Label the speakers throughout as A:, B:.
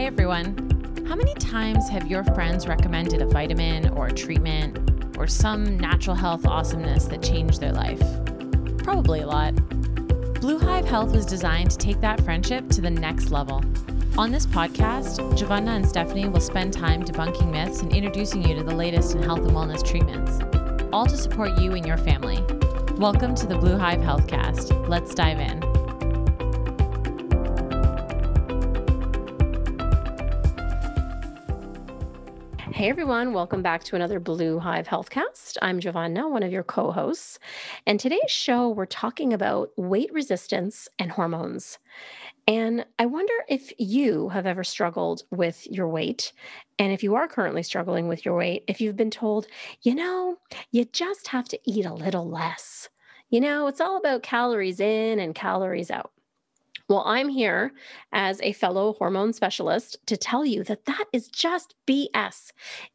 A: Hey everyone. How many times have your friends recommended a vitamin or a treatment or some natural health awesomeness that changed their life? Probably a lot. Blue Hive Health was designed to take that friendship to the next level. On this podcast, Giovanna and Stephanie will spend time debunking myths and introducing you to the latest in health and wellness treatments, all to support you and your family. Welcome to the Blue Hive Healthcast. Let's dive in. Hey everyone, welcome back to another Blue Hive Healthcast. I'm Giovanna, one of your co hosts. And today's show, we're talking about weight resistance and hormones. And I wonder if you have ever struggled with your weight. And if you are currently struggling with your weight, if you've been told, you know, you just have to eat a little less. You know, it's all about calories in and calories out. Well, I'm here as a fellow hormone specialist to tell you that that is just BS.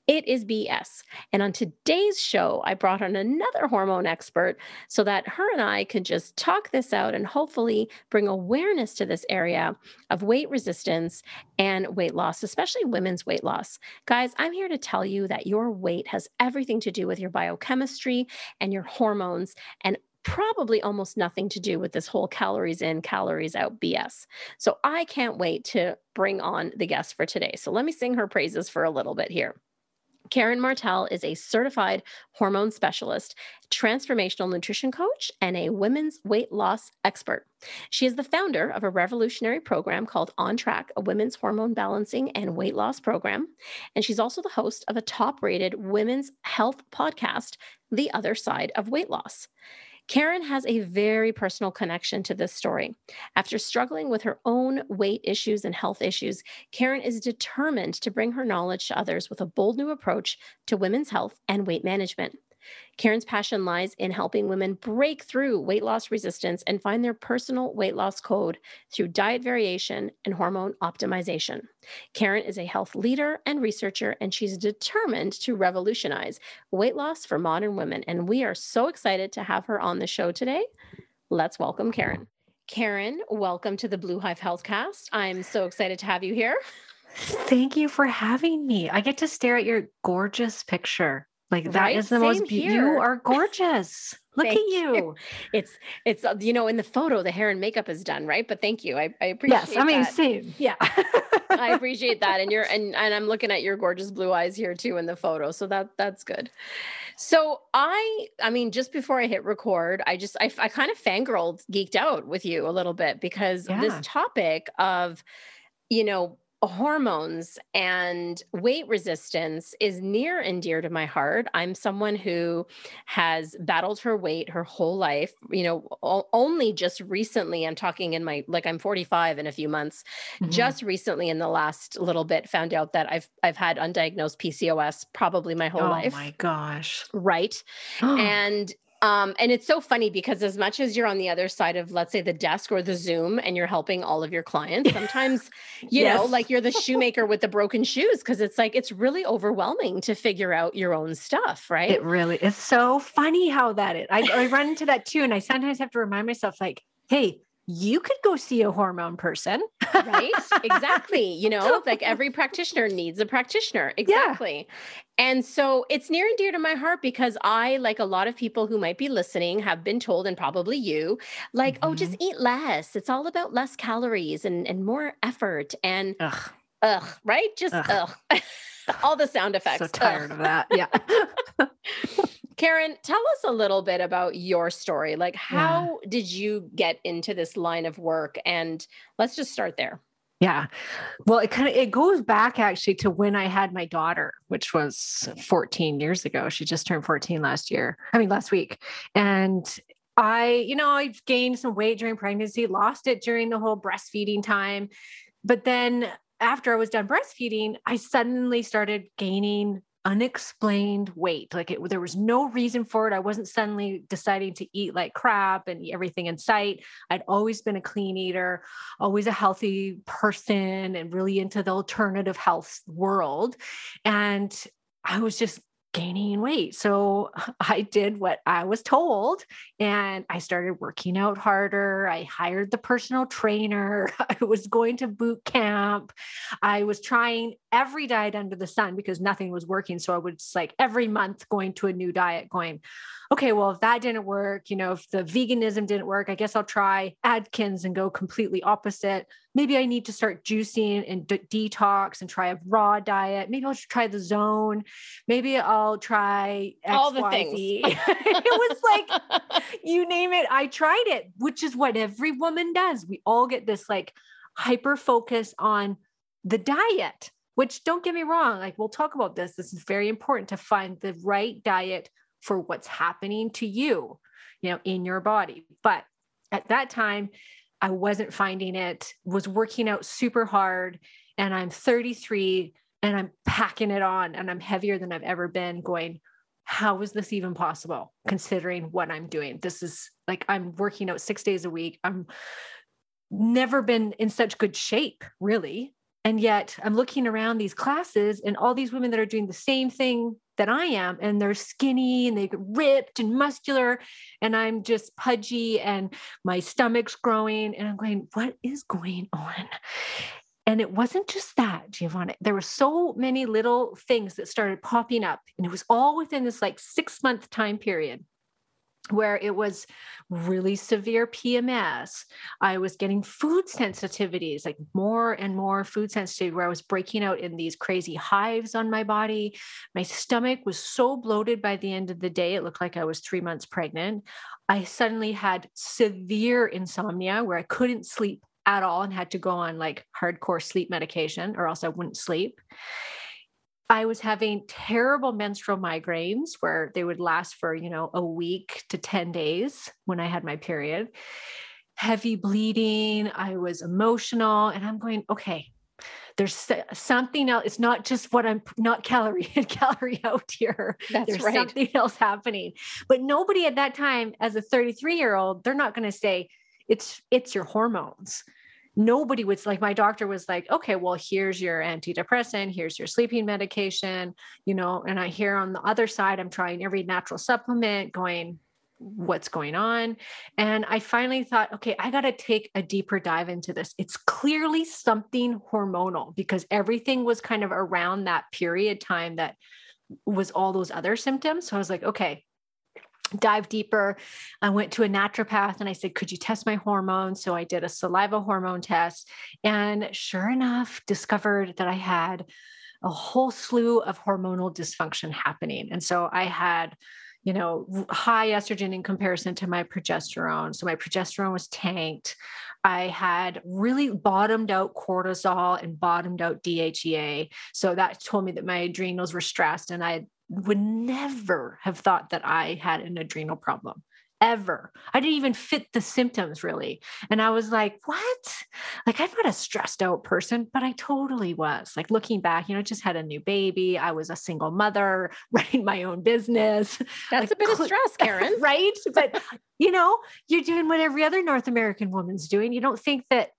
A: It is BS. And on today's show, I brought on another hormone expert so that her and I could just talk this out and hopefully bring awareness to this area of weight resistance and weight loss, especially women's weight loss. Guys, I'm here to tell you that your weight has everything to do with your biochemistry and your hormones and probably almost nothing to do with this whole calories in, calories out BS. So I can't wait to bring on the guest for today. So let me sing her praises for a little bit here. Karen Martel is a certified hormone specialist, transformational nutrition coach, and a women's weight loss expert. She is the founder of a revolutionary program called On Track, a women's hormone balancing and weight loss program. And she's also the host of a top rated women's health podcast, The Other Side of Weight Loss. Karen has a very personal connection to this story. After struggling with her own weight issues and health issues, Karen is determined to bring her knowledge to others with a bold new approach to women's health and weight management. Karen's passion lies in helping women break through weight loss resistance and find their personal weight loss code through diet variation and hormone optimization. Karen is a health leader and researcher, and she's determined to revolutionize weight loss for modern women. And we are so excited to have her on the show today. Let's welcome Karen. Karen, welcome to the Blue Hive Healthcast. I'm so excited to have you here.
B: Thank you for having me. I get to stare at your gorgeous picture. Like that right? is the Same most be- you are gorgeous. Look at you. you.
A: It's it's uh, you know in the photo the hair and makeup is done right, but thank you. I, I appreciate.
B: Yes, I mean that. same. Yeah,
A: I appreciate that, and you're and and I'm looking at your gorgeous blue eyes here too in the photo, so that that's good. So I I mean just before I hit record, I just I I kind of fangirled, geeked out with you a little bit because yeah. this topic of you know hormones and weight resistance is near and dear to my heart. I'm someone who has battled her weight her whole life. You know, only just recently, I'm talking in my like I'm 45 in a few months. Mm-hmm. Just recently, in the last little bit, found out that I've I've had undiagnosed PCOS probably my whole
B: oh
A: life.
B: Oh my gosh!
A: Right, and um, and it's so funny because as much as you're on the other side of, let's say, the desk or the Zoom and you're helping all of your clients, sometimes, you yes. know, like you're the shoemaker with the broken shoes because it's like, it's really overwhelming to figure out your own stuff, right?
B: It really is so funny how that is. I, I run into that too. And I sometimes have to remind myself, like, hey, you could go see a hormone person.
A: right? Exactly. You know, like every practitioner needs a practitioner. Exactly. Yeah. And so it's near and dear to my heart because I, like a lot of people who might be listening, have been told, and probably you, like, mm-hmm. oh, just mm-hmm. eat less. It's all about less calories and, and more effort. And ugh, ugh right? Just ugh. ugh. all the sound effects. So
B: tired ugh. of that. Yeah.
A: Karen, tell us a little bit about your story. Like, how yeah. did you get into this line of work? And let's just start there.
B: Yeah. Well, it kind of it goes back actually to when I had my daughter, which was 14 years ago. She just turned 14 last year. I mean, last week. And I, you know, I've gained some weight during pregnancy, lost it during the whole breastfeeding time. But then after I was done breastfeeding, I suddenly started gaining unexplained weight. Like it, there was no reason for it. I wasn't suddenly deciding to eat like crap and everything in sight. I'd always been a clean eater, always a healthy person, and really into the alternative health world. And I was just gaining weight. So I did what I was told and I started working out harder. I hired the personal trainer. I was going to boot camp. I was trying every diet under the sun because nothing was working. So I was like every month going to a new diet, going, okay, well, if that didn't work, you know, if the veganism didn't work, I guess I'll try Atkins and go completely opposite. Maybe I need to start juicing and de- detox and try a raw diet. Maybe I'll try the zone. Maybe I'll try X,
A: all the
B: Y,
A: things.
B: Z. it was like, you name it, I tried it, which is what every woman does. We all get this like hyper focus on the diet, which don't get me wrong, like we'll talk about this. This is very important to find the right diet for what's happening to you, you know, in your body. But at that time, I wasn't finding it, was working out super hard, and I'm 33 and I'm packing it on and I'm heavier than I've ever been going, how is this even possible considering what I'm doing? This is like I'm working out 6 days a week. I'm never been in such good shape, really. And yet I'm looking around these classes and all these women that are doing the same thing that I am, and they're skinny and they get ripped and muscular, and I'm just pudgy and my stomach's growing. And I'm going, what is going on? And it wasn't just that, Giovanna. There were so many little things that started popping up, and it was all within this like six month time period where it was really severe PMS. I was getting food sensitivities, like more and more food sensitivity, where I was breaking out in these crazy hives on my body. My stomach was so bloated by the end of the day, it looked like I was three months pregnant. I suddenly had severe insomnia where I couldn't sleep at all and had to go on like hardcore sleep medication or else I wouldn't sleep. I was having terrible menstrual migraines where they would last for, you know, a week to 10 days when I had my period. Heavy bleeding, I was emotional and I'm going, okay, there's something else. It's not just what I'm not calorie in, calorie out here.
A: That's
B: there's
A: right.
B: something else happening. But nobody at that time, as a 33 year old, they're not going to say it's it's your hormones. Nobody was like my doctor was like okay well here's your antidepressant here's your sleeping medication you know and i hear on the other side i'm trying every natural supplement going what's going on? And i finally thought okay i got to take a deeper dive into this. It's clearly something hormonal because everything was kind of around that period time that was all those other symptoms. So i was like okay dive deeper. I went to a naturopath and I said, Could you test my hormones? So I did a saliva hormone test. And sure enough, discovered that I had a whole slew of hormonal dysfunction happening. And so I had, you know, high estrogen in comparison to my progesterone. So my progesterone was tanked. I had really bottomed out cortisol and bottomed out DHEA. So that told me that my adrenals were stressed and I would never have thought that I had an adrenal problem ever. I didn't even fit the symptoms really. And I was like, what? Like, I'm not a stressed out person, but I totally was. Like, looking back, you know, just had a new baby. I was a single mother, running my own business.
A: That's
B: like,
A: a bit of stress, Karen.
B: right? But, you know, you're doing what every other North American woman's doing. You don't think that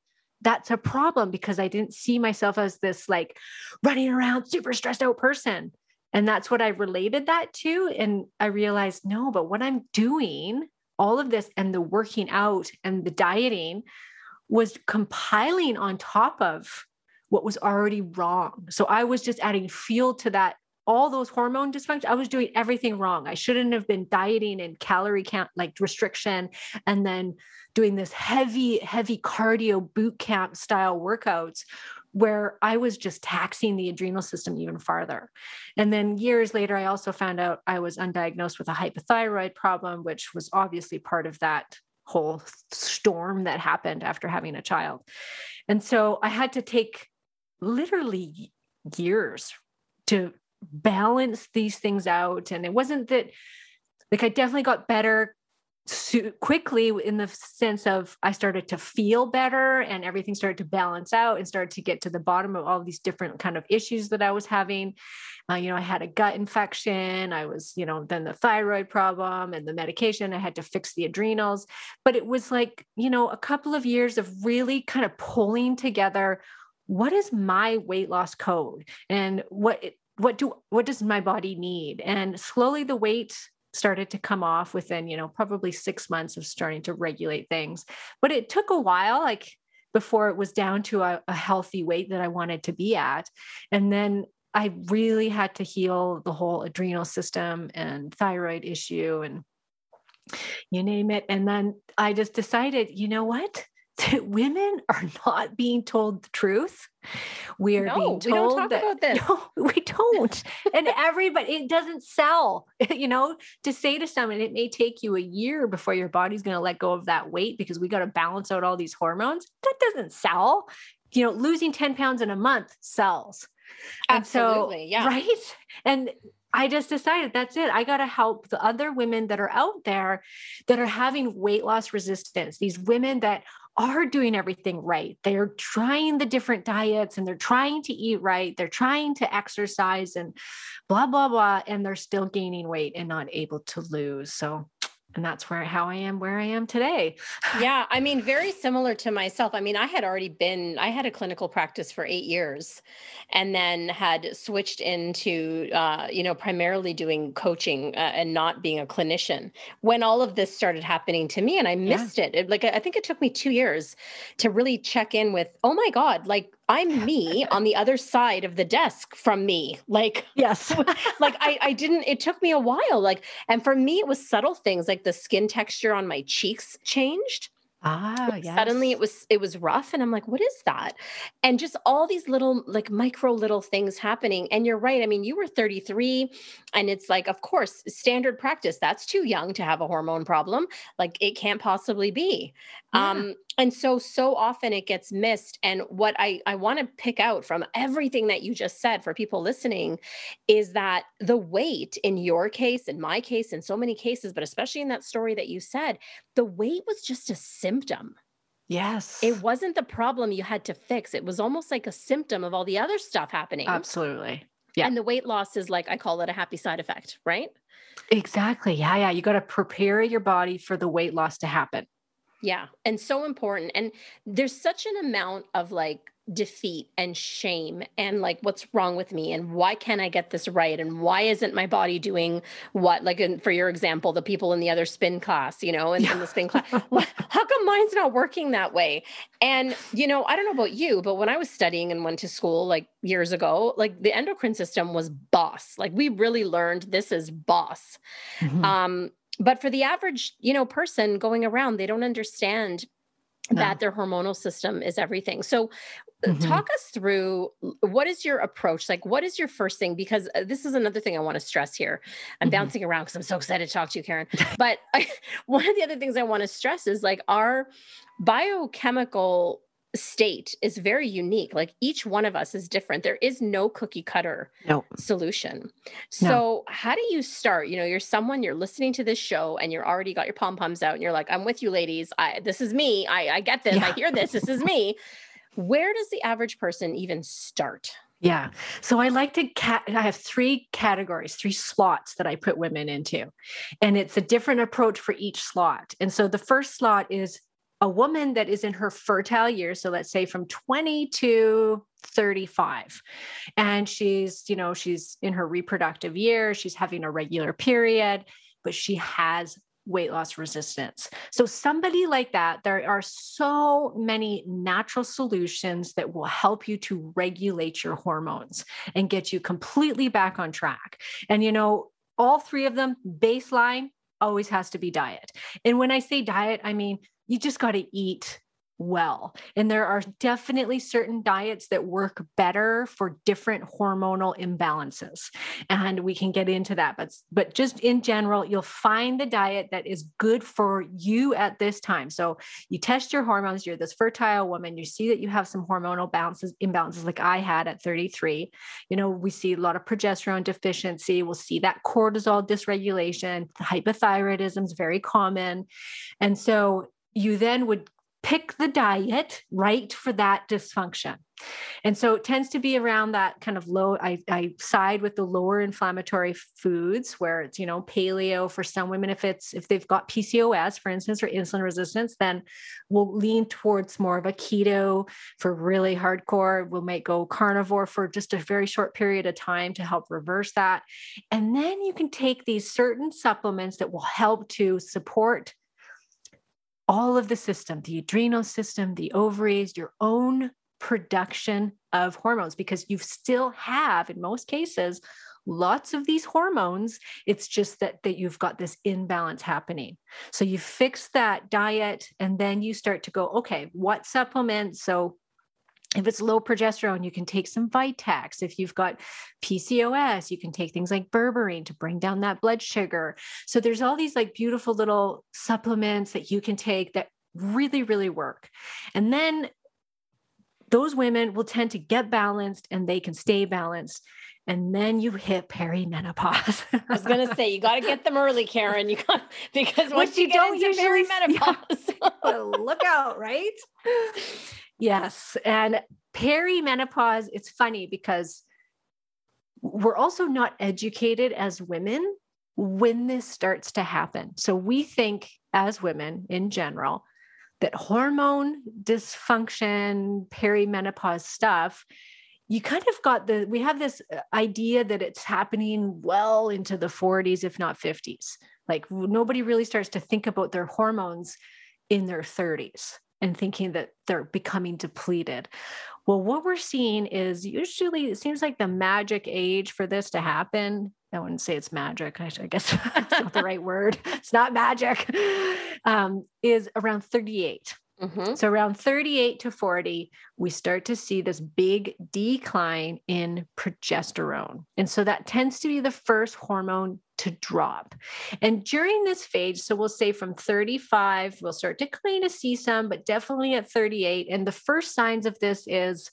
B: that's a problem because I didn't see myself as this like running around super stressed out person. And that's what I related that to. And I realized, no, but what I'm doing, all of this and the working out and the dieting was compiling on top of what was already wrong. So I was just adding fuel to that all those hormone dysfunction i was doing everything wrong i shouldn't have been dieting and calorie count like restriction and then doing this heavy heavy cardio boot camp style workouts where I was just taxing the adrenal system even farther. And then years later, I also found out I was undiagnosed with a hypothyroid problem, which was obviously part of that whole storm that happened after having a child. And so I had to take literally years to balance these things out. And it wasn't that, like, I definitely got better quickly in the sense of I started to feel better and everything started to balance out and started to get to the bottom of all these different kind of issues that I was having. Uh, you know, I had a gut infection. I was, you know, then the thyroid problem and the medication. I had to fix the adrenals. But it was like, you know, a couple of years of really kind of pulling together what is my weight loss code and what it, what do what does my body need and slowly the weight started to come off within you know probably six months of starting to regulate things. But it took a while like before it was down to a, a healthy weight that i wanted to be at. And then i really had to heal the whole adrenal system and thyroid issue and you name it. And then i just decided you know what that women are not being told the truth. We are no, being told we don't talk that, about this. No, we don't. and everybody, it doesn't sell. You know, to say to someone, it may take you a year before your body's going to let go of that weight because we got to balance out all these hormones. That doesn't sell. You know, losing 10 pounds in a month sells.
A: Absolutely.
B: So,
A: yeah.
B: Right. And I just decided that's it. I got to help the other women that are out there that are having weight loss resistance, these women that are doing everything right. They're trying the different diets and they're trying to eat right. They're trying to exercise and blah, blah, blah. And they're still gaining weight and not able to lose. So and that's where how I am where I am today.
A: yeah, I mean very similar to myself. I mean, I had already been I had a clinical practice for 8 years and then had switched into uh, you know, primarily doing coaching uh, and not being a clinician. When all of this started happening to me and I missed yeah. it. it. Like I think it took me 2 years to really check in with, "Oh my god, like I'm me on the other side of the desk from me. Like,
B: yes,
A: like I, I didn't, it took me a while. Like, and for me, it was subtle things like the skin texture on my cheeks changed.
B: Ah, yes.
A: Suddenly it was it was rough and I'm like what is that? And just all these little like micro little things happening and you're right. I mean, you were 33 and it's like of course, standard practice. That's too young to have a hormone problem. Like it can't possibly be. Yeah. Um and so so often it gets missed and what i i want to pick out from everything that you just said for people listening is that the weight in your case in my case in so many cases but especially in that story that you said the weight was just a symptom.
B: Yes.
A: It wasn't the problem you had to fix. It was almost like a symptom of all the other stuff happening.
B: Absolutely. Yeah.
A: And the weight loss is like i call it a happy side effect right?
B: Exactly. Yeah yeah. You got to prepare your body for the weight loss to happen
A: yeah. And so important. And there's such an amount of like defeat and shame and like what's wrong with me and why can't I get this right and why isn't my body doing what like in, for your example the people in the other spin class you know in, in the spin class how come mine's not working that way and you know I don't know about you but when I was studying and went to school like years ago like the endocrine system was boss like we really learned this is boss mm-hmm. um but for the average you know person going around they don't understand no. that their hormonal system is everything so uh, mm-hmm. talk us through what is your approach like what is your first thing because uh, this is another thing i want to stress here i'm mm-hmm. bouncing around because i'm so excited to talk to you karen but I, one of the other things i want to stress is like our biochemical state is very unique. Like each one of us is different. There is no cookie cutter
B: no.
A: solution. So, no. how do you start? You know, you're someone you're listening to this show and you're already got your pom poms out and you're like, I'm with you, ladies. I this is me. I, I get this. Yeah. I hear this. This is me. Where does the average person even start?
B: Yeah. So I like to cat I have three categories, three slots that I put women into. And it's a different approach for each slot. And so the first slot is a woman that is in her fertile years so let's say from 20 to 35 and she's you know she's in her reproductive year she's having a regular period but she has weight loss resistance. So, somebody like that, there are so many natural solutions that will help you to regulate your hormones and get you completely back on track. And, you know, all three of them, baseline always has to be diet. And when I say diet, I mean you just got to eat well. And there are definitely certain diets that work better for different hormonal imbalances. And we can get into that. But, but just in general, you'll find the diet that is good for you at this time. So you test your hormones, you're this fertile woman, you see that you have some hormonal balances, imbalances like I had at 33. You know, we see a lot of progesterone deficiency, we'll see that cortisol dysregulation, hypothyroidism is very common. And so you then would pick the diet right for that dysfunction. And so it tends to be around that kind of low. I, I side with the lower inflammatory foods where it's, you know, paleo for some women. If it's, if they've got PCOS, for instance, or insulin resistance, then we'll lean towards more of a keto for really hardcore. We'll might go carnivore for just a very short period of time to help reverse that. And then you can take these certain supplements that will help to support all of the system the adrenal system, the ovaries, your own production of hormones, because you still have, in most cases, lots of these hormones. It's just that that you've got this imbalance happening. So you fix that diet and then you start to go okay what supplements? So if it's low progesterone, you can take some Vitex. If you've got PCOS, you can take things like berberine to bring down that blood sugar. So there's all these like beautiful little supplements that you can take that really, really work. And then those women will tend to get balanced and they can stay balanced. And then you hit perimenopause.
A: I was gonna say you got to get them early, Karen. You got because once you, you, get into perimenopause,
B: yeah. look out, right? Yes. And perimenopause, it's funny because we're also not educated as women when this starts to happen. So we think as women in general that hormone dysfunction, perimenopause stuff, you kind of got the, we have this uh, idea that it's happening well into the 40s, if not 50s. Like nobody really starts to think about their hormones in their 30s and thinking that they're becoming depleted. Well, what we're seeing is usually it seems like the magic age for this to happen. I wouldn't say it's magic. I, guess that's not the right word. It's not magic. Um, is around 38. Mm-hmm. So around 38 to 40, we start to see this big decline in progesterone. And so that tends to be the first hormone to drop. And during this phase, so we'll say from 35, we'll start to kind of see some, but definitely at 38. And the first signs of this is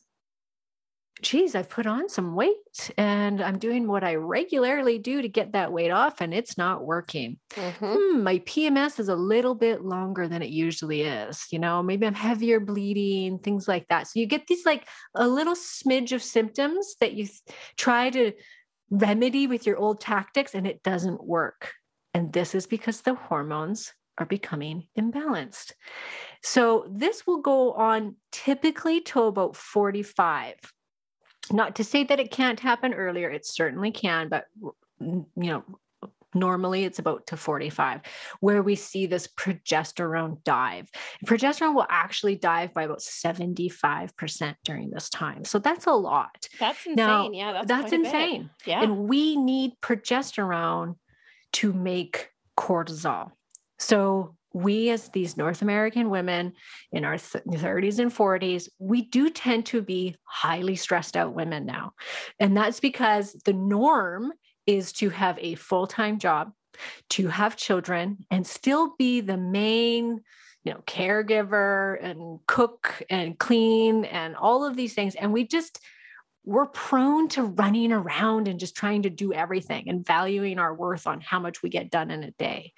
B: geez, I've put on some weight and I'm doing what I regularly do to get that weight off, and it's not working. Mm-hmm. Hmm, my PMS is a little bit longer than it usually is. You know, maybe I'm heavier bleeding, things like that. So you get these like a little smidge of symptoms that you th- try to remedy with your old tactics, and it doesn't work. And this is because the hormones are becoming imbalanced. So this will go on typically to about 45 not to say that it can't happen earlier, it certainly can, but you know, normally it's about to 45 where we see this progesterone dive. Progesterone will actually dive by about 75% during this time so that's a lot.
A: That's insane now, yeah that's,
B: that's insane yeah. and we need progesterone to make cortisol. So we as these North American women in our th- 30s and 40s, we do tend to be highly stressed out women now. And that's because the norm is to have a full-time job, to have children and still be the main you know caregiver and cook and clean and all of these things and we just we're prone to running around and just trying to do everything and valuing our worth on how much we get done in a day.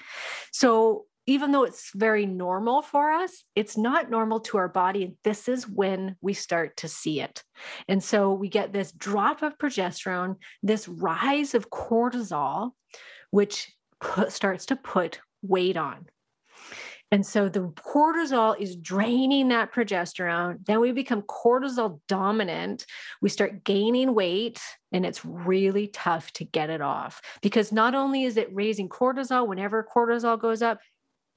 B: So even though it's very normal for us, it's not normal to our body. This is when we start to see it. And so we get this drop of progesterone, this rise of cortisol, which put, starts to put weight on. And so the cortisol is draining that progesterone. Then we become cortisol dominant. We start gaining weight, and it's really tough to get it off because not only is it raising cortisol, whenever cortisol goes up,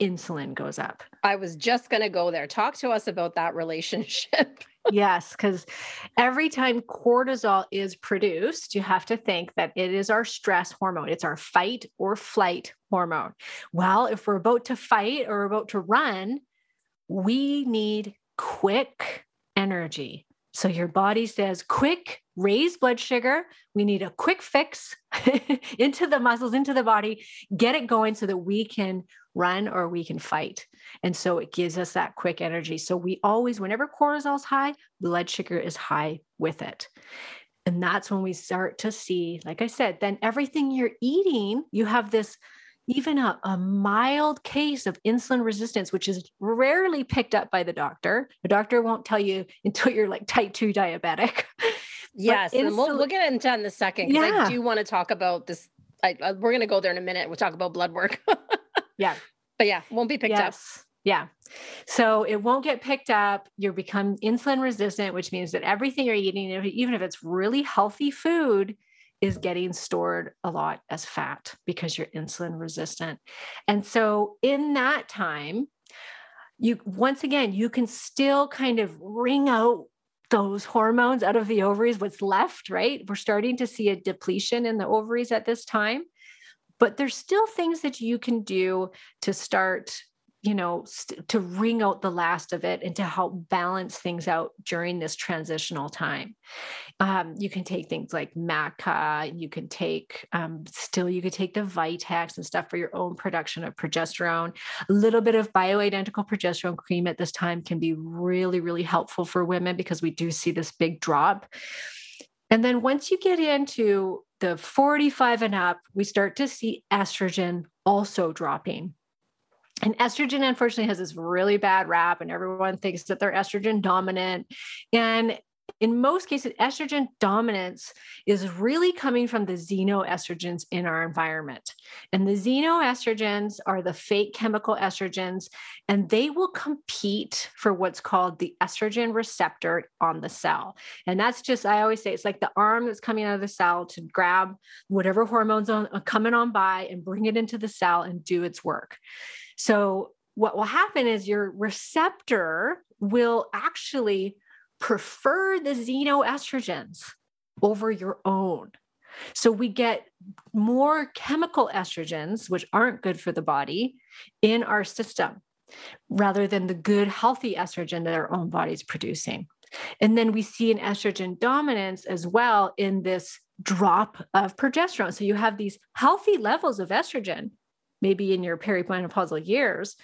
B: insulin goes up.
A: I was just going to go there. Talk to us about that relationship.
B: yes, because every time cortisol is produced, you have to think that it is our stress hormone. It's our fight or flight hormone. Well, if we're about to fight or about to run, we need quick energy. So your body says, quick, raise blood sugar. We need a quick fix into the muscles, into the body, get it going so that we can run or we can fight. And so it gives us that quick energy. So we always, whenever cortisol is high, blood sugar is high with it. And that's when we start to see, like I said, then everything you're eating, you have this even a, a mild case of insulin resistance, which is rarely picked up by the doctor. The doctor won't tell you until you're like type 2 diabetic.
A: Yes, insul- and we'll, we'll get into that in a second because yeah. I do want to talk about this. I, I, we're going to go there in a minute. We'll talk about blood work.
B: yeah,
A: but yeah, won't be picked yes. up.
B: Yeah. So it won't get picked up. You become insulin resistant, which means that everything you're eating, even if it's really healthy food, is getting stored a lot as fat because you're insulin resistant. And so in that time, you once again, you can still kind of wring out those hormones out of the ovaries, what's left, right? We're starting to see a depletion in the ovaries at this time. But there's still things that you can do to start you know, st- to wring out the last of it and to help balance things out during this transitional time. Um, you can take things like maca, you can take um, still, you could take the Vitex and stuff for your own production of progesterone. A little bit of bioidentical progesterone cream at this time can be really, really helpful for women because we do see this big drop. And then once you get into the 45 and up, we start to see estrogen also dropping. And estrogen, unfortunately, has this really bad rap, and everyone thinks that they're estrogen dominant. And in most cases, estrogen dominance is really coming from the xenoestrogens in our environment. And the xenoestrogens are the fake chemical estrogens, and they will compete for what's called the estrogen receptor on the cell. And that's just, I always say, it's like the arm that's coming out of the cell to grab whatever hormones are coming on by and bring it into the cell and do its work. So, what will happen is your receptor will actually prefer the xenoestrogens over your own. So, we get more chemical estrogens, which aren't good for the body, in our system rather than the good, healthy estrogen that our own body's producing. And then we see an estrogen dominance as well in this drop of progesterone. So you have these healthy levels of estrogen, maybe in your perimenopausal years.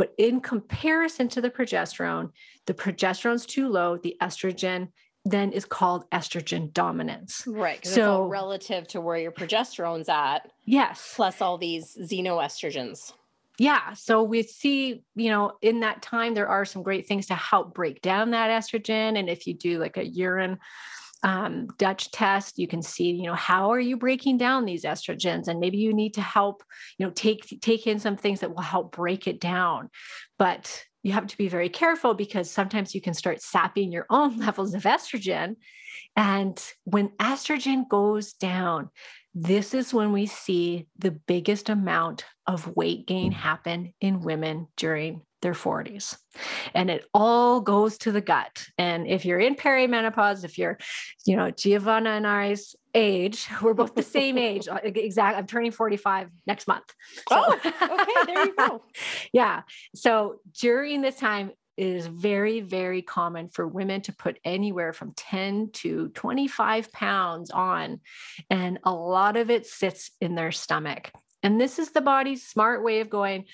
B: But in comparison to the progesterone, the progesterone's too low, the estrogen then is called estrogen dominance.
A: Right. So relative to where your progesterone's at.
B: Yes.
A: Plus all these xenoestrogens.
B: Yeah. So we see, you know, in that time, there are some great things to help break down that estrogen. And if you do like a urine um, Dutch test, you can see, you know, how are you breaking down these estrogens, and maybe you need to help, you know, take take in some things that will help break it down. But you have to be very careful because sometimes you can start sapping your own levels of estrogen. And when estrogen goes down, this is when we see the biggest amount of weight gain happen in women during their 40s. And it all goes to the gut. And if you're in perimenopause, if you're, you know, Giovanna and I's age, we're both the same age. Exactly. I'm turning 45 next month.
A: So. Oh, okay. There you go.
B: yeah. So during this time, it is very, very common for women to put anywhere from 10 to 25 pounds on, and a lot of it sits in their stomach. And this is the body's smart way of going,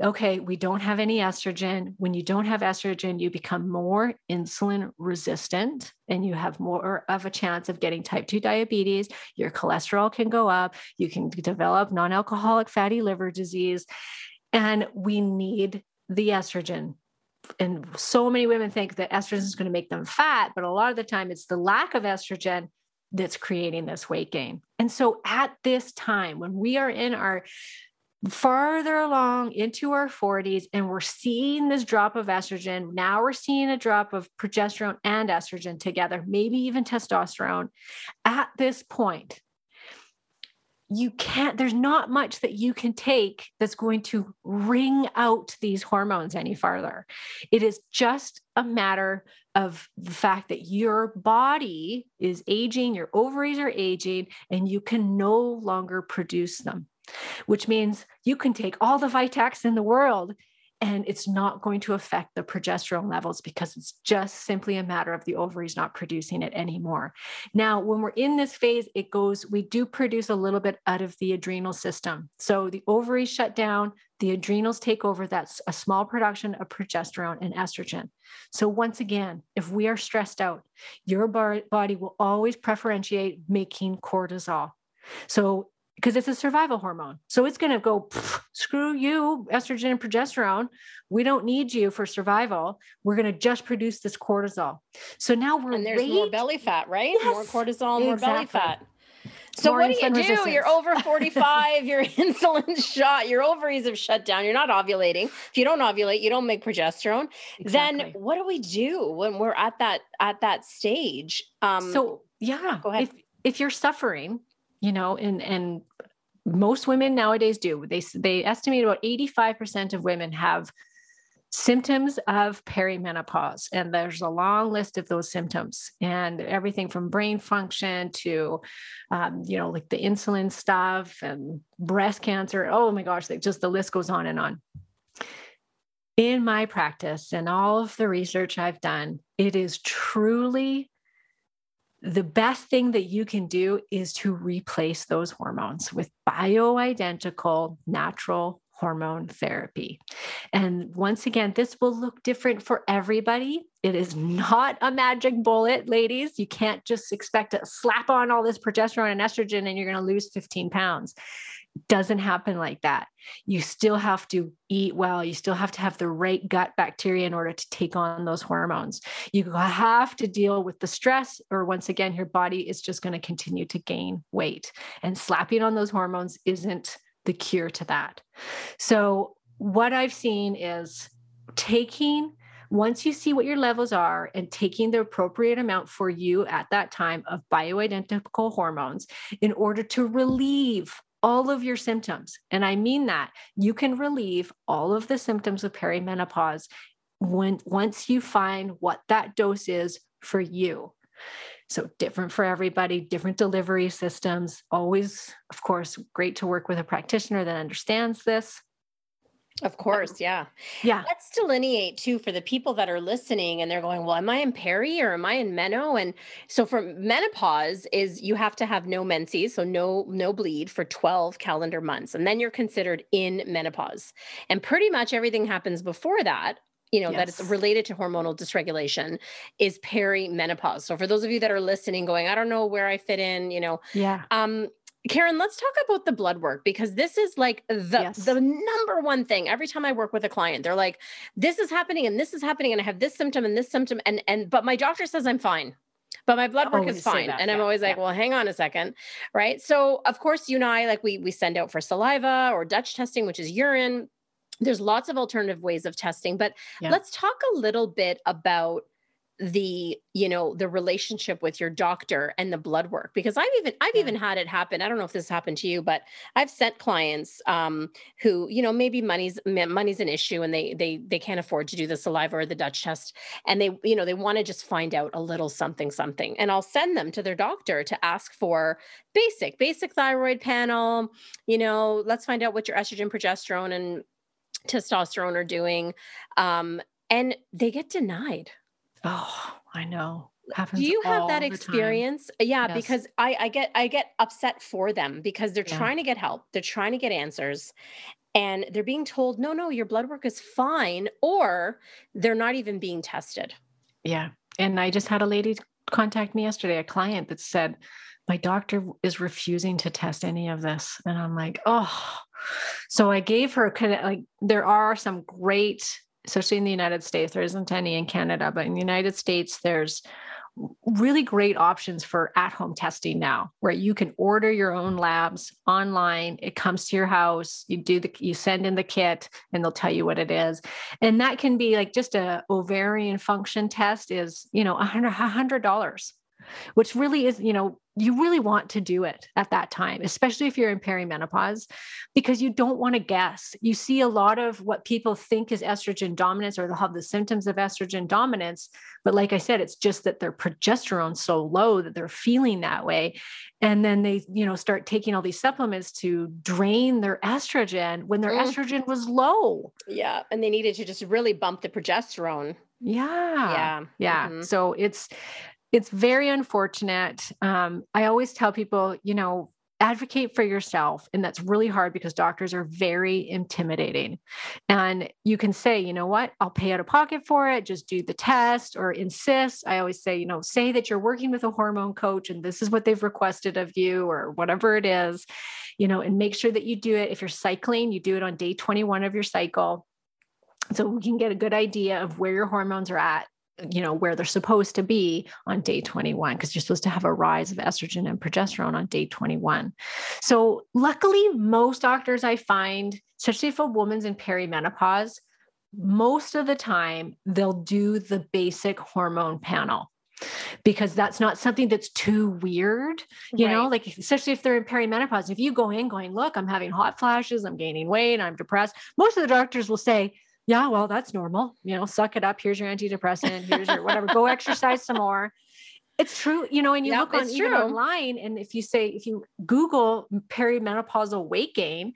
B: okay, we don't have any estrogen. When you don't have estrogen, you become more insulin resistant and you have more of a chance of getting type 2 diabetes. Your cholesterol can go up. You can develop non alcoholic fatty liver disease. And we need the estrogen. And so many women think that estrogen is going to make them fat, but a lot of the time it's the lack of estrogen that's creating this weight gain. And so at this time, when we are in our farther along into our 40s and we're seeing this drop of estrogen. Now we're seeing a drop of progesterone and estrogen together, maybe even testosterone. At this point, you can't, there's not much that you can take that's going to wring out these hormones any farther. It is just a matter of the fact that your body is aging, your ovaries are aging, and you can no longer produce them which means you can take all the Vitex in the world and it's not going to affect the progesterone levels because it's just simply a matter of the ovaries not producing it anymore. Now, when we're in this phase, it goes, we do produce a little bit out of the adrenal system. So the ovaries shut down, the adrenals take over. That's a small production of progesterone and estrogen. So, once again, if we are stressed out, your body will always preferentiate making cortisol. So because it's a survival hormone. So it's going to go, screw you, estrogen and progesterone. We don't need you for survival. We're going to just produce this cortisol. So now we're
A: and there's more belly fat, right? Yes, more cortisol, more exactly. belly fat. So More what do you do? Resistance. You're over 45, your insulin shot, your ovaries have shut down, you're not ovulating. If you don't ovulate, you don't make progesterone. Exactly. Then what do we do when we're at that at that stage?
B: Um so yeah, go ahead. If if you're suffering, you know, and and most women nowadays do. They they estimate about 85% of women have symptoms of perimenopause and there's a long list of those symptoms and everything from brain function to um, you know like the insulin stuff and breast cancer oh my gosh like just the list goes on and on in my practice and all of the research i've done it is truly the best thing that you can do is to replace those hormones with bioidentical natural hormone therapy. And once again, this will look different for everybody. It is not a magic bullet, ladies. You can't just expect to slap on all this progesterone and estrogen and you're going to lose 15 pounds. Doesn't happen like that. You still have to eat well. You still have to have the right gut bacteria in order to take on those hormones. You have to deal with the stress, or once again, your body is just going to continue to gain weight. And slapping on those hormones isn't the cure to that. So, what I've seen is taking, once you see what your levels are, and taking the appropriate amount for you at that time of bioidentical hormones in order to relieve all of your symptoms. And I mean that you can relieve all of the symptoms of perimenopause when once you find what that dose is for you. So different for everybody, different delivery systems. Always, of course, great to work with a practitioner that understands this.
A: Of course, yeah.
B: Yeah.
A: Let's delineate too for the people that are listening and they're going, well, am I in peri or am I in meno? And so for menopause is you have to have no menses, so no no bleed for 12 calendar months. And then you're considered in menopause. And pretty much everything happens before that you know, yes. that it's related to hormonal dysregulation is perimenopause. So for those of you that are listening, going, I don't know where I fit in, you know,
B: yeah.
A: Um, Karen, let's talk about the blood work because this is like the yes. the number one thing. Every time I work with a client, they're like, "This is happening and this is happening, and I have this symptom and this symptom, and and but my doctor says I'm fine." but my blood work is fine and i'm always like yeah. well hang on a second right so of course you and i like we we send out for saliva or dutch testing which is urine there's lots of alternative ways of testing but yeah. let's talk a little bit about the you know the relationship with your doctor and the blood work because i've even i've yeah. even had it happen i don't know if this happened to you but i've sent clients um who you know maybe money's money's an issue and they they they can't afford to do the saliva or the dutch test and they you know they want to just find out a little something something and i'll send them to their doctor to ask for basic basic thyroid panel you know let's find out what your estrogen progesterone and testosterone are doing um, and they get denied
B: oh i know. Happens
A: do you have that experience? Yeah yes. because I, I get i get upset for them because they're yeah. trying to get help they're trying to get answers and they're being told no no your blood work is fine or they're not even being tested.
B: Yeah and i just had a lady contact me yesterday a client that said my doctor is refusing to test any of this and i'm like oh. So I gave her kind of like there are some great, especially in the United States. There isn't any in Canada, but in the United States, there's really great options for at-home testing now where you can order your own labs online it comes to your house you do the you send in the kit and they'll tell you what it is and that can be like just a ovarian function test is you know a hundred dollars which really is, you know, you really want to do it at that time, especially if you're in perimenopause, because you don't want to guess. You see a lot of what people think is estrogen dominance, or they'll have the symptoms of estrogen dominance. But like I said, it's just that their progesterone's so low that they're feeling that way. And then they, you know, start taking all these supplements to drain their estrogen when their mm. estrogen was low.
A: Yeah. And they needed to just really bump the progesterone.
B: Yeah.
A: Yeah.
B: Yeah. Mm-hmm. So it's it's very unfortunate. Um, I always tell people, you know, advocate for yourself. And that's really hard because doctors are very intimidating. And you can say, you know what, I'll pay out of pocket for it, just do the test or insist. I always say, you know, say that you're working with a hormone coach and this is what they've requested of you or whatever it is, you know, and make sure that you do it. If you're cycling, you do it on day 21 of your cycle. So we can get a good idea of where your hormones are at you know where they're supposed to be on day 21 because you're supposed to have a rise of estrogen and progesterone on day 21 so luckily most doctors i find especially if a woman's in perimenopause most of the time they'll do the basic hormone panel because that's not something that's too weird you right. know like especially if they're in perimenopause if you go in going look i'm having hot flashes i'm gaining weight i'm depressed most of the doctors will say yeah, well, that's normal. You know, suck it up. Here's your antidepressant. Here's your whatever. Go exercise some more. It's true, you know, and you yep, look on even true. online, and if you say if you Google perimenopausal weight gain,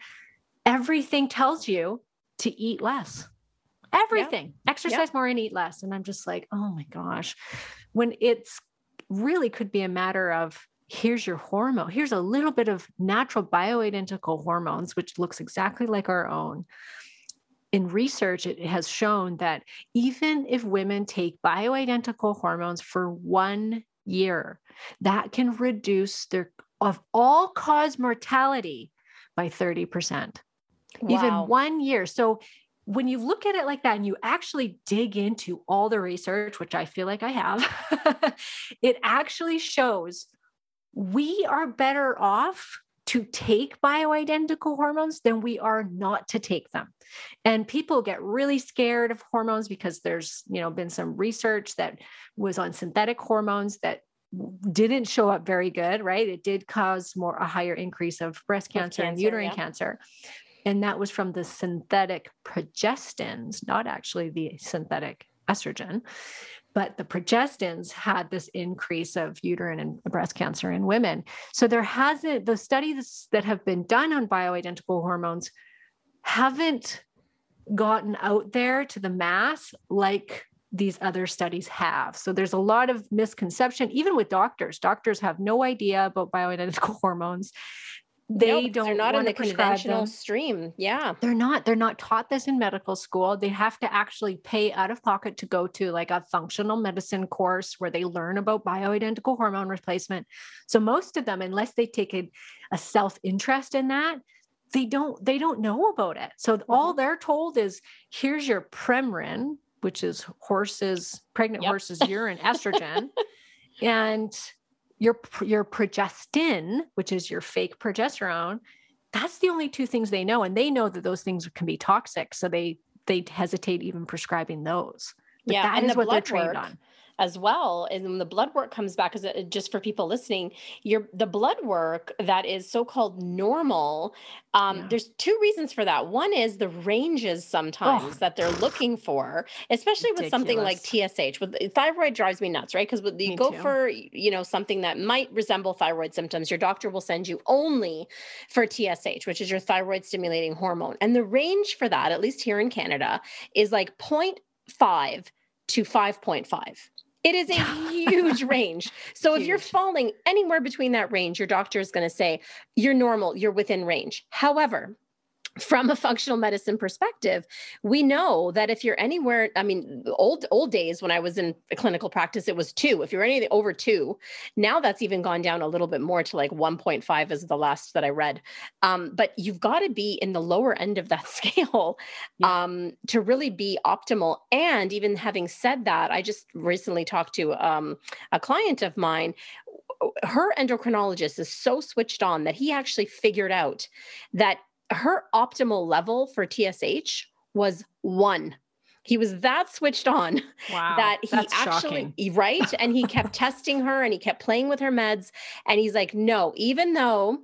B: everything tells you to eat less. Everything, yep. exercise yep. more and eat less. And I'm just like, oh my gosh, when it's really could be a matter of here's your hormone. Here's a little bit of natural bioidentical hormones, which looks exactly like our own in research, it has shown that even if women take bioidentical hormones for one year, that can reduce their of all cause mortality by 30%. Wow. Even one year. So when you look at it like that and you actually dig into all the research, which I feel like I have, it actually shows we are better off to take bioidentical hormones than we are not to take them. And people get really scared of hormones because there's, you know, been some research that was on synthetic hormones that didn't show up very good, right? It did cause more a higher increase of breast cancer, cancer and uterine yeah. cancer. And that was from the synthetic progestins, not actually the synthetic estrogen but the progestins had this increase of uterine and breast cancer in women. So there hasn't, the studies that have been done on bioidentical hormones haven't gotten out there to the mass like these other studies have. So there's a lot of misconception, even with doctors. Doctors have no idea about bioidentical hormones they
A: no,
B: don't
A: they're not in the conventional them. stream yeah
B: they're not they're not taught this in medical school they have to actually pay out of pocket to go to like a functional medicine course where they learn about bioidentical hormone replacement so most of them unless they take a, a self-interest in that they don't they don't know about it so mm-hmm. all they're told is here's your premarin which is horses pregnant yep. horses urine estrogen and your your progestin, which is your fake progesterone, that's the only two things they know, and they know that those things can be toxic, so they they hesitate even prescribing those.
A: But yeah, that and is what they're trained work, on as well and when the blood work comes back because just for people listening your the blood work that is so-called normal um, yeah. there's two reasons for that one is the ranges sometimes oh. that they're looking for especially Ridiculous. with something like tsh with thyroid drives me nuts right because when you me go too. for you know something that might resemble thyroid symptoms your doctor will send you only for tsh which is your thyroid stimulating hormone and the range for that at least here in canada is like 0.5 to 5.5 it is a huge range. So huge. if you're falling anywhere between that range, your doctor is going to say you're normal, you're within range. However, from a functional medicine perspective we know that if you're anywhere i mean old old days when i was in clinical practice it was two. If you're anything over two now that's even gone down a little bit more to like 1.5 is the last that i read. Um, but you've got to be in the lower end of that scale yeah. um, to really be optimal. And even having said that i just recently talked to um, a client of mine. Her endocrinologist is so switched on that he actually figured out that her optimal level for TSH was one. He was that switched on wow, that he actually shocking. right and he kept testing her and he kept playing with her meds and he's like no even though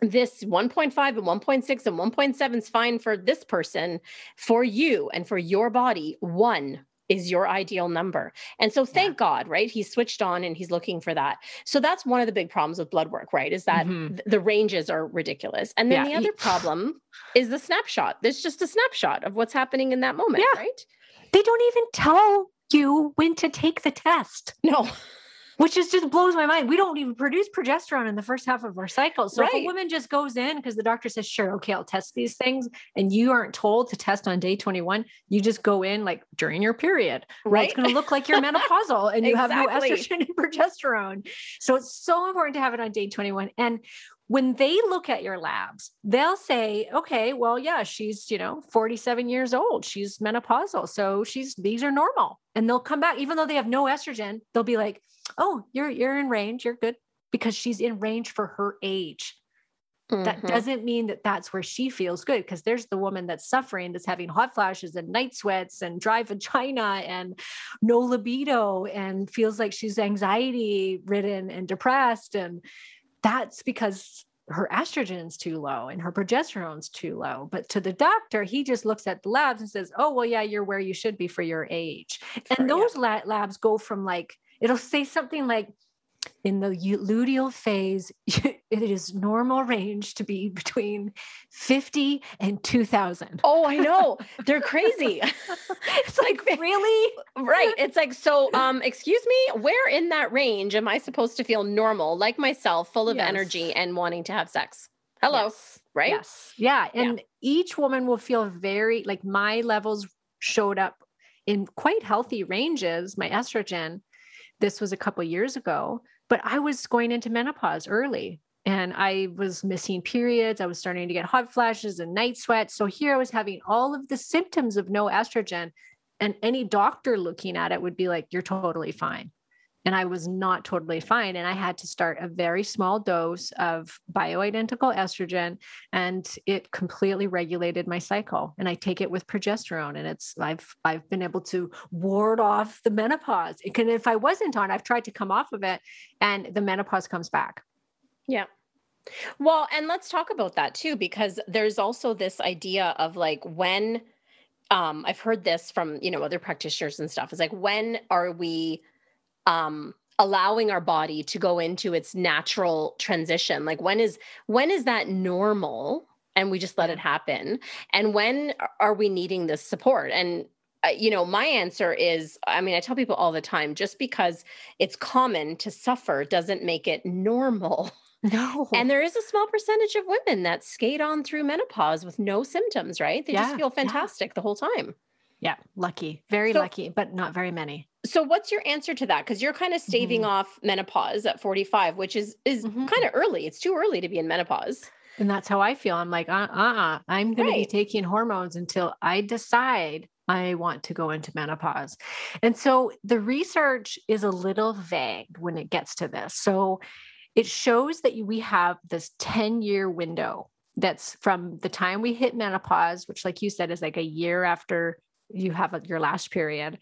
A: this 1.5 and 1.6 and 1.7 is fine for this person for you and for your body one is your ideal number. And so thank yeah. God, right? He's switched on and he's looking for that. So that's one of the big problems with blood work, right? Is that mm-hmm. th- the ranges are ridiculous. And then yeah. the other problem is the snapshot. There's just a snapshot of what's happening in that moment, yeah. right?
B: They don't even tell you when to take the test.
A: No.
B: Which is just blows my mind. We don't even produce progesterone in the first half of our cycle. So
A: Right.
B: if a woman just goes in because the doctor says, sure, okay, I'll test these things, and you aren't told to test on day 21, you just go in like during your period. Well,
A: Right.
B: it's going to look like you're menopausal and you have no estrogen and progesterone. So it's so important to have it on day 21. And when they look at your labs, they'll say, okay, well, yeah, she's, you know, 47 years old. She's menopausal. So she's, these are normal. And they'll come back, even though they have no estrogen, they'll be like, oh, you're, you're in range. You're good because she's in range for her age. That
A: Mhm.
B: doesn't mean that that's where she feels good because there's the woman that's suffering, that's having hot flashes and night sweats and dry vagina and no libido and feels like she's anxiety ridden and depressed. And that's because her estrogen's too low and her progesterone's too low. But to the doctor, he just looks at the labs and says, oh, well, yeah, you're where you should be for your age.
A: For-
B: And
A: yeah.
B: those la- labs go from like, it'll say something like, in the luteal phase, it is normal range to be between 50 and 2000.
A: Oh, I know. They're crazy.
B: It's like, really?
A: right. It's like, so, um, excuse me, where in that range am I supposed to feel normal, like myself, full of
B: Yes.
A: energy and wanting to have sex? Hello.
B: Yes.
A: Right?
B: Yes. Yeah.
A: Yeah.
B: And each woman will feel very like my levels showed up in quite healthy ranges, my estrogen. This was a couple years ago, but I was going into menopause early and I was missing periods. I was starting to get hot flashes and night sweats. So here I was having all of the symptoms of no estrogen. And any doctor looking at it would be like, you're totally fine. And I was not totally fine. And I had to start a very small dose of bioidentical estrogen and it completely regulated my cycle and i take it with progesterone and it's i've i've been able to ward off the menopause it can if i wasn't on i've tried to come off of it and the menopause comes back
A: Yeah. Well, and let's talk about that too, because there's also this idea of like when um I've heard this from, you know, other practitioners and stuff. It's like when are we um allowing our body to go into its natural transition? Like when is when is that normal and we just let it happen? And when are we needing this support? And uh, you know, my answer is I mean, I tell people all the time just because it's common to suffer doesn't make it normal.
B: no
A: And there is a small percentage of women that skate on through menopause with no symptoms, right? They just
B: Yeah,
A: feel
B: yeah.
A: fantastic the whole time.
B: yeah lucky very
A: So-
B: lucky but not very many
A: So what's your answer to that? Because you're kind of staving
B: Mhm.
A: off menopause at 45, which is is
B: Mhm.
A: kind of early. It's too early to be in menopause.
B: and that's how i feel i'm like uh uh i'm going to be taking hormones until i decide I want to go into menopause. And so the research is a little vague when it gets to this. So it shows that we have this 10 year window that's from the time we hit menopause, which, like you said, is like a year after you have your last period.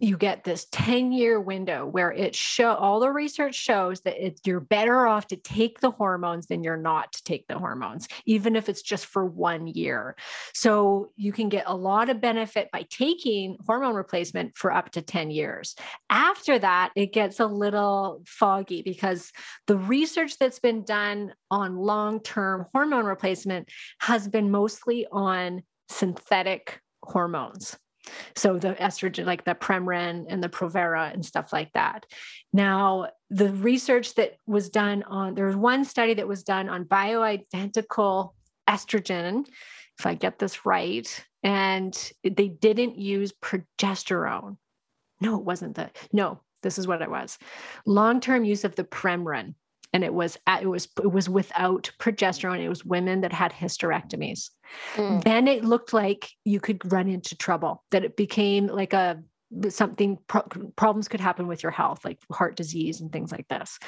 B: You get this 10 year window where it show all the research shows that it, you're better off to take the hormones than you're not to take the hormones, even if it's just for one year. So you can get a lot of benefit by taking hormone replacement for up to 10 years. After that, it gets a little foggy because the research that's been done on long term hormone replacement has been mostly on synthetic hormones. So the estrogen, like the Premarin and the Provera and stuff like that. Now, the research that was done on, there was one study that was done on bioidentical estrogen, if I get this right, and they didn't use progesterone. No, it wasn't that. No, this is what it was. Long-term use of the Premarin. And it was at, it was it was without progesterone. It was women that had hysterectomies
A: Mm.
B: then it looked like you could run into trouble that it became like a something pro- problems could happen with your health like heart disease and things like this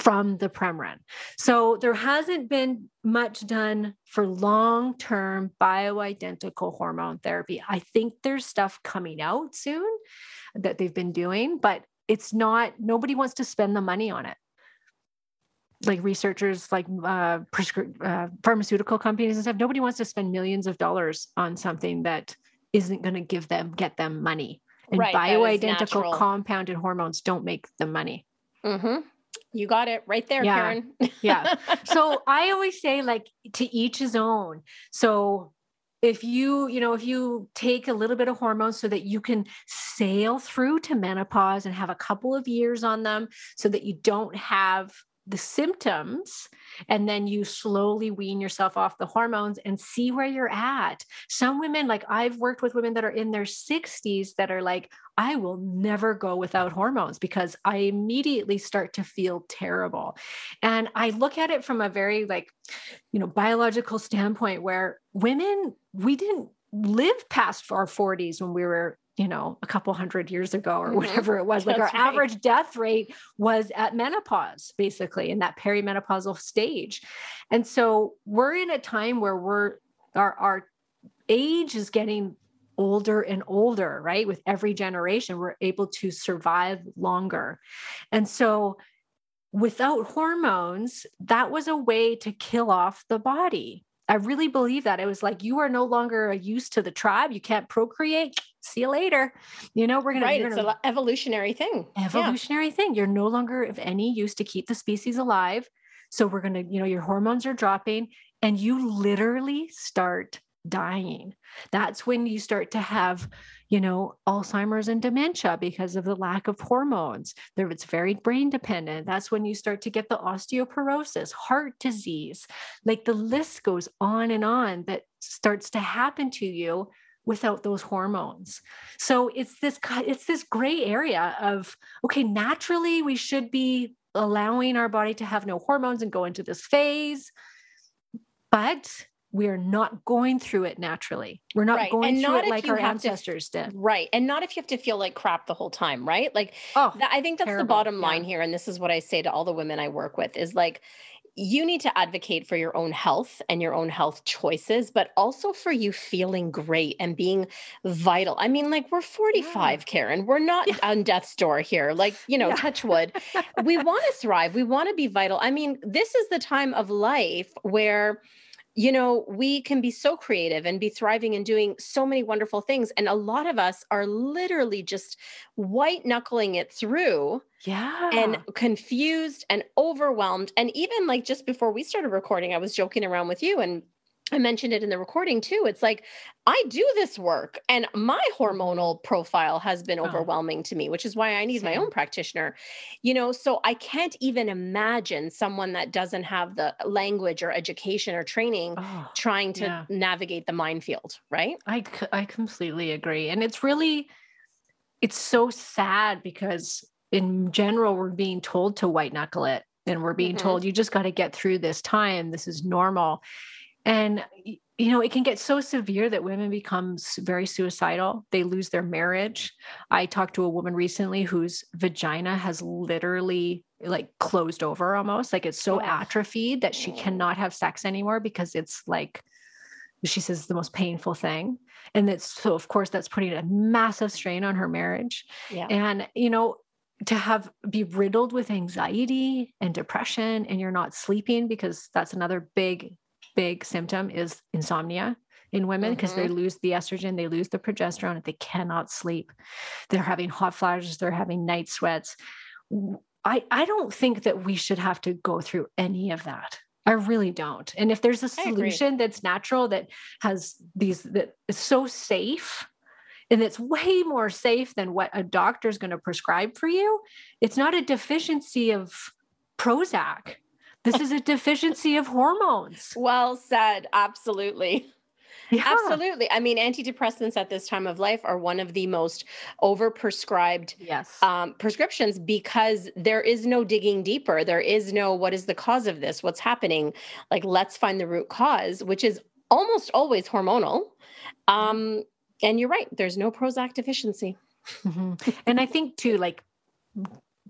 B: from the premarin so there hasn't been much done for long-term bioidentical hormone therapy i think there's stuff coming out soon that they've been doing but it's not nobody wants to spend the money on it like researchers like uh, prescri- uh, pharmaceutical companies and stuff nobody wants to spend millions of dollars on something that isn't going to give them get them money and
A: Right,
B: bioidentical compounded hormones don't make them money
A: Mhm. You got it right there,
B: Yeah.
A: Karen.
B: Yeah. so i always say like to each his own so if you you know if you take a little bit of hormones so that you can sail through to menopause and have a couple of years on them so that you don't have the symptoms and then you slowly wean yourself off the hormones and see where you're at. Some women, like I've worked with women that are in their 60s that are like, I will never go without hormones because I immediately start to feel terrible. And I look at it from a very like, you know, biological standpoint where women, we didn't live past our 40s when we were you know, a couple hundred years ago or mm-hmm. whatever it was. Like That's our right. average death rate was at menopause, basically, in that perimenopausal stage. And so we're in a time where we're our our age is getting older and older, right? With every generation, we're able to survive longer. And so without hormones, that was a way to kill off the body. I really believe that. It was like you are no longer a use to the tribe. You can't procreate. See you later. You know, we're gonna
A: right. It's an evolutionary thing.
B: Evolutionary yeah. thing. You're no longer of any use to keep the species alive. So we're gonna, you know, your hormones are dropping, and you literally start dying. That's when you start to have, you know, Alzheimer's and dementia because of the lack of hormones. There, it's very brain dependent. That's when you start to get the osteoporosis, heart disease. Like the list goes on and on that starts to happen to you without those hormones. So it's this it's this gray area of okay, naturally we should be allowing our body to have no hormones and go into this phase. But we are not going through it naturally. We're not right. going and through it like our ancestors
A: to,
B: did.
A: Right. And not if you have to feel like crap the whole time, right? Like oh, that, I think that's terrible. the bottom line yeah. here and this is what I say to all the women I work with is like you need to advocate for your own health and your own health choices, but also for you feeling great and being vital. I mean, like we're 45, yeah. Karen. We're not yeah. on death's door here. Like, you know, yeah. touch wood. we want to thrive. We want to be vital. I mean, this is the time of life where you know, we can be so creative and be thriving and doing so many wonderful things. And a lot of us are literally just white knuckling it through.
B: Yeah.
A: And confused and overwhelmed. And even like just before we started recording, I was joking around with you and I mentioned it in the recording too. It's like I do this work and my hormonal profile has been oh. overwhelming to me, which is why I need Same. my own practitioner. You know, so I can't even imagine someone that doesn't have the language or education or training oh, trying to yeah. navigate the minefield, right?
B: I I completely agree. And it's really it's so sad because in general we're being told to white knuckle it and we're being mm-hmm. told you just got to get through this time. This is normal and you know it can get so severe that women become very suicidal. They lose their marriage. I talked to a woman recently whose vagina has literally like closed over almost. Like it's so atrophied that she cannot have sex anymore because it's like she says the most painful thing. And it's so of course that's putting a massive strain on her marriage. Yeah. and you know to have be riddled with anxiety and depression and you're not sleeping because that's another big big symptom is insomnia in women because mm-hmm. they lose the estrogen, they lose the progesterone, they cannot sleep. They're having hot flashes, they're having night sweats. I, I don't think that we should have to go through any of that. I really don't. And if there's a solution that's natural that has these that is so safe and it's way more safe than what a doctor is going to prescribe for you, it's not a deficiency of Prozac. This is a deficiency of hormones.
A: Well said. Absolutely. Yeah. Absolutely. I mean, antidepressants at this time of life are one of the most overprescribed
B: yes.
A: um, prescriptions because there is no digging deeper. There is no what is the cause of this? What's happening? Like, let's find the root cause, which is almost always hormonal. Um, and you're right. There's no Prozac deficiency.
B: Mm-hmm. And I think too, like,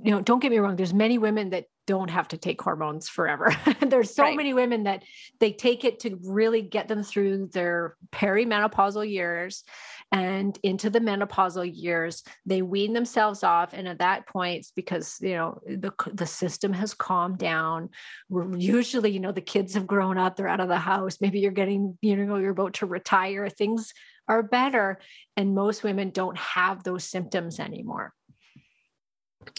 B: you know, don't get me wrong. There's many women that don't have to take hormones forever. There's so right. many women that they take it to really get them through their perimenopausal years and into the menopausal years. They wean themselves off. And at that point, it's because, you know, the, the system has calmed down. We're usually, you know, the kids have grown up, they're out of the house. Maybe you're getting, you know, you're about to retire. Things are better. And most women don't have those symptoms anymore.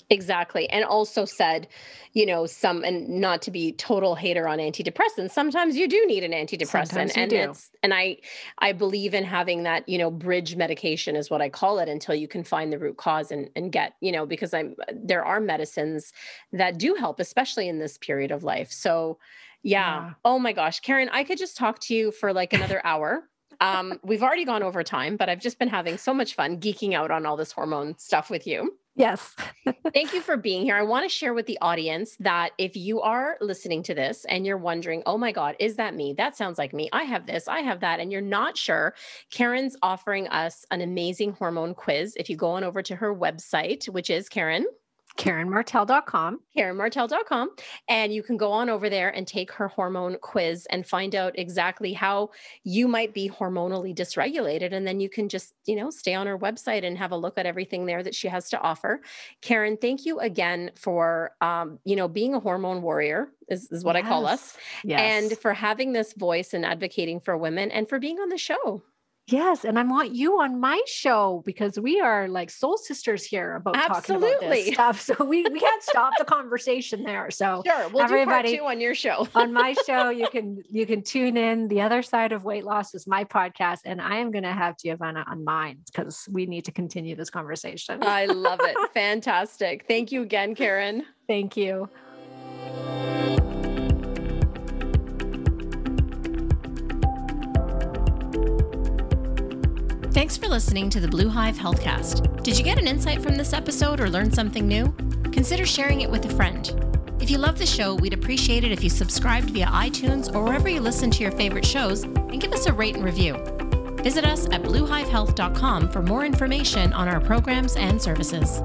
A: Exactly. And also said, you know, some and not to be total hater on antidepressants, sometimes you do need an antidepressant. and
B: do.
A: it's and I I believe in having that, you know, bridge medication is what I call it until you can find the root cause and and get, you know, because I'm there are medicines that do help, especially in this period of life. So yeah.
B: Yeah.
A: Oh my gosh, Karen, I could just talk to you for like another hour. Um, we've already gone over time, but I've just been having so much fun geeking out on all this hormone stuff with you.
B: Yes.
A: Thank you for being here. I want to share with the audience that if you are listening to this and you're wondering, oh my God, is that me? That sounds like me. I have this, I have that, and you're not sure, Karen's offering us an amazing hormone quiz. If you go on over to her website, which is Karen,
B: KarenMartel.com.
A: KarenMartel.com, and you can go on over there and take her hormone quiz and find out exactly how you might be hormonally dysregulated. And then you can just, you know, stay on her website and have a look at everything there that she has to offer. Karen, thank you again for, um, you know, being a hormone warrior is, is what I call us,
B: Yes.
A: and for having this voice and advocating for women and for being on the show.
B: Yes, and I want you on my show because we are like soul sisters here about talking about this stuff. So we, we can't stop the conversation there. So
A: Sure. We'll do
B: Everybody-
A: part two on your show.
B: on my show, you can you can tune in. The other side of weight loss is my podcast, and I am going to have Giovanna on mine because we need to continue this conversation.
A: I love it. Fantastic. Thank you again, Karen.
B: Thank you.
A: Thanks for listening to the Blue Hive Healthcast. Did you get an insight from this episode or learn something new? Consider sharing it with a friend. If you love the show, we'd appreciate it if you subscribed via iTunes or wherever you listen to your favorite shows and give us a rate and review. Visit us at bluehivehealth.com for more information on our programs and services.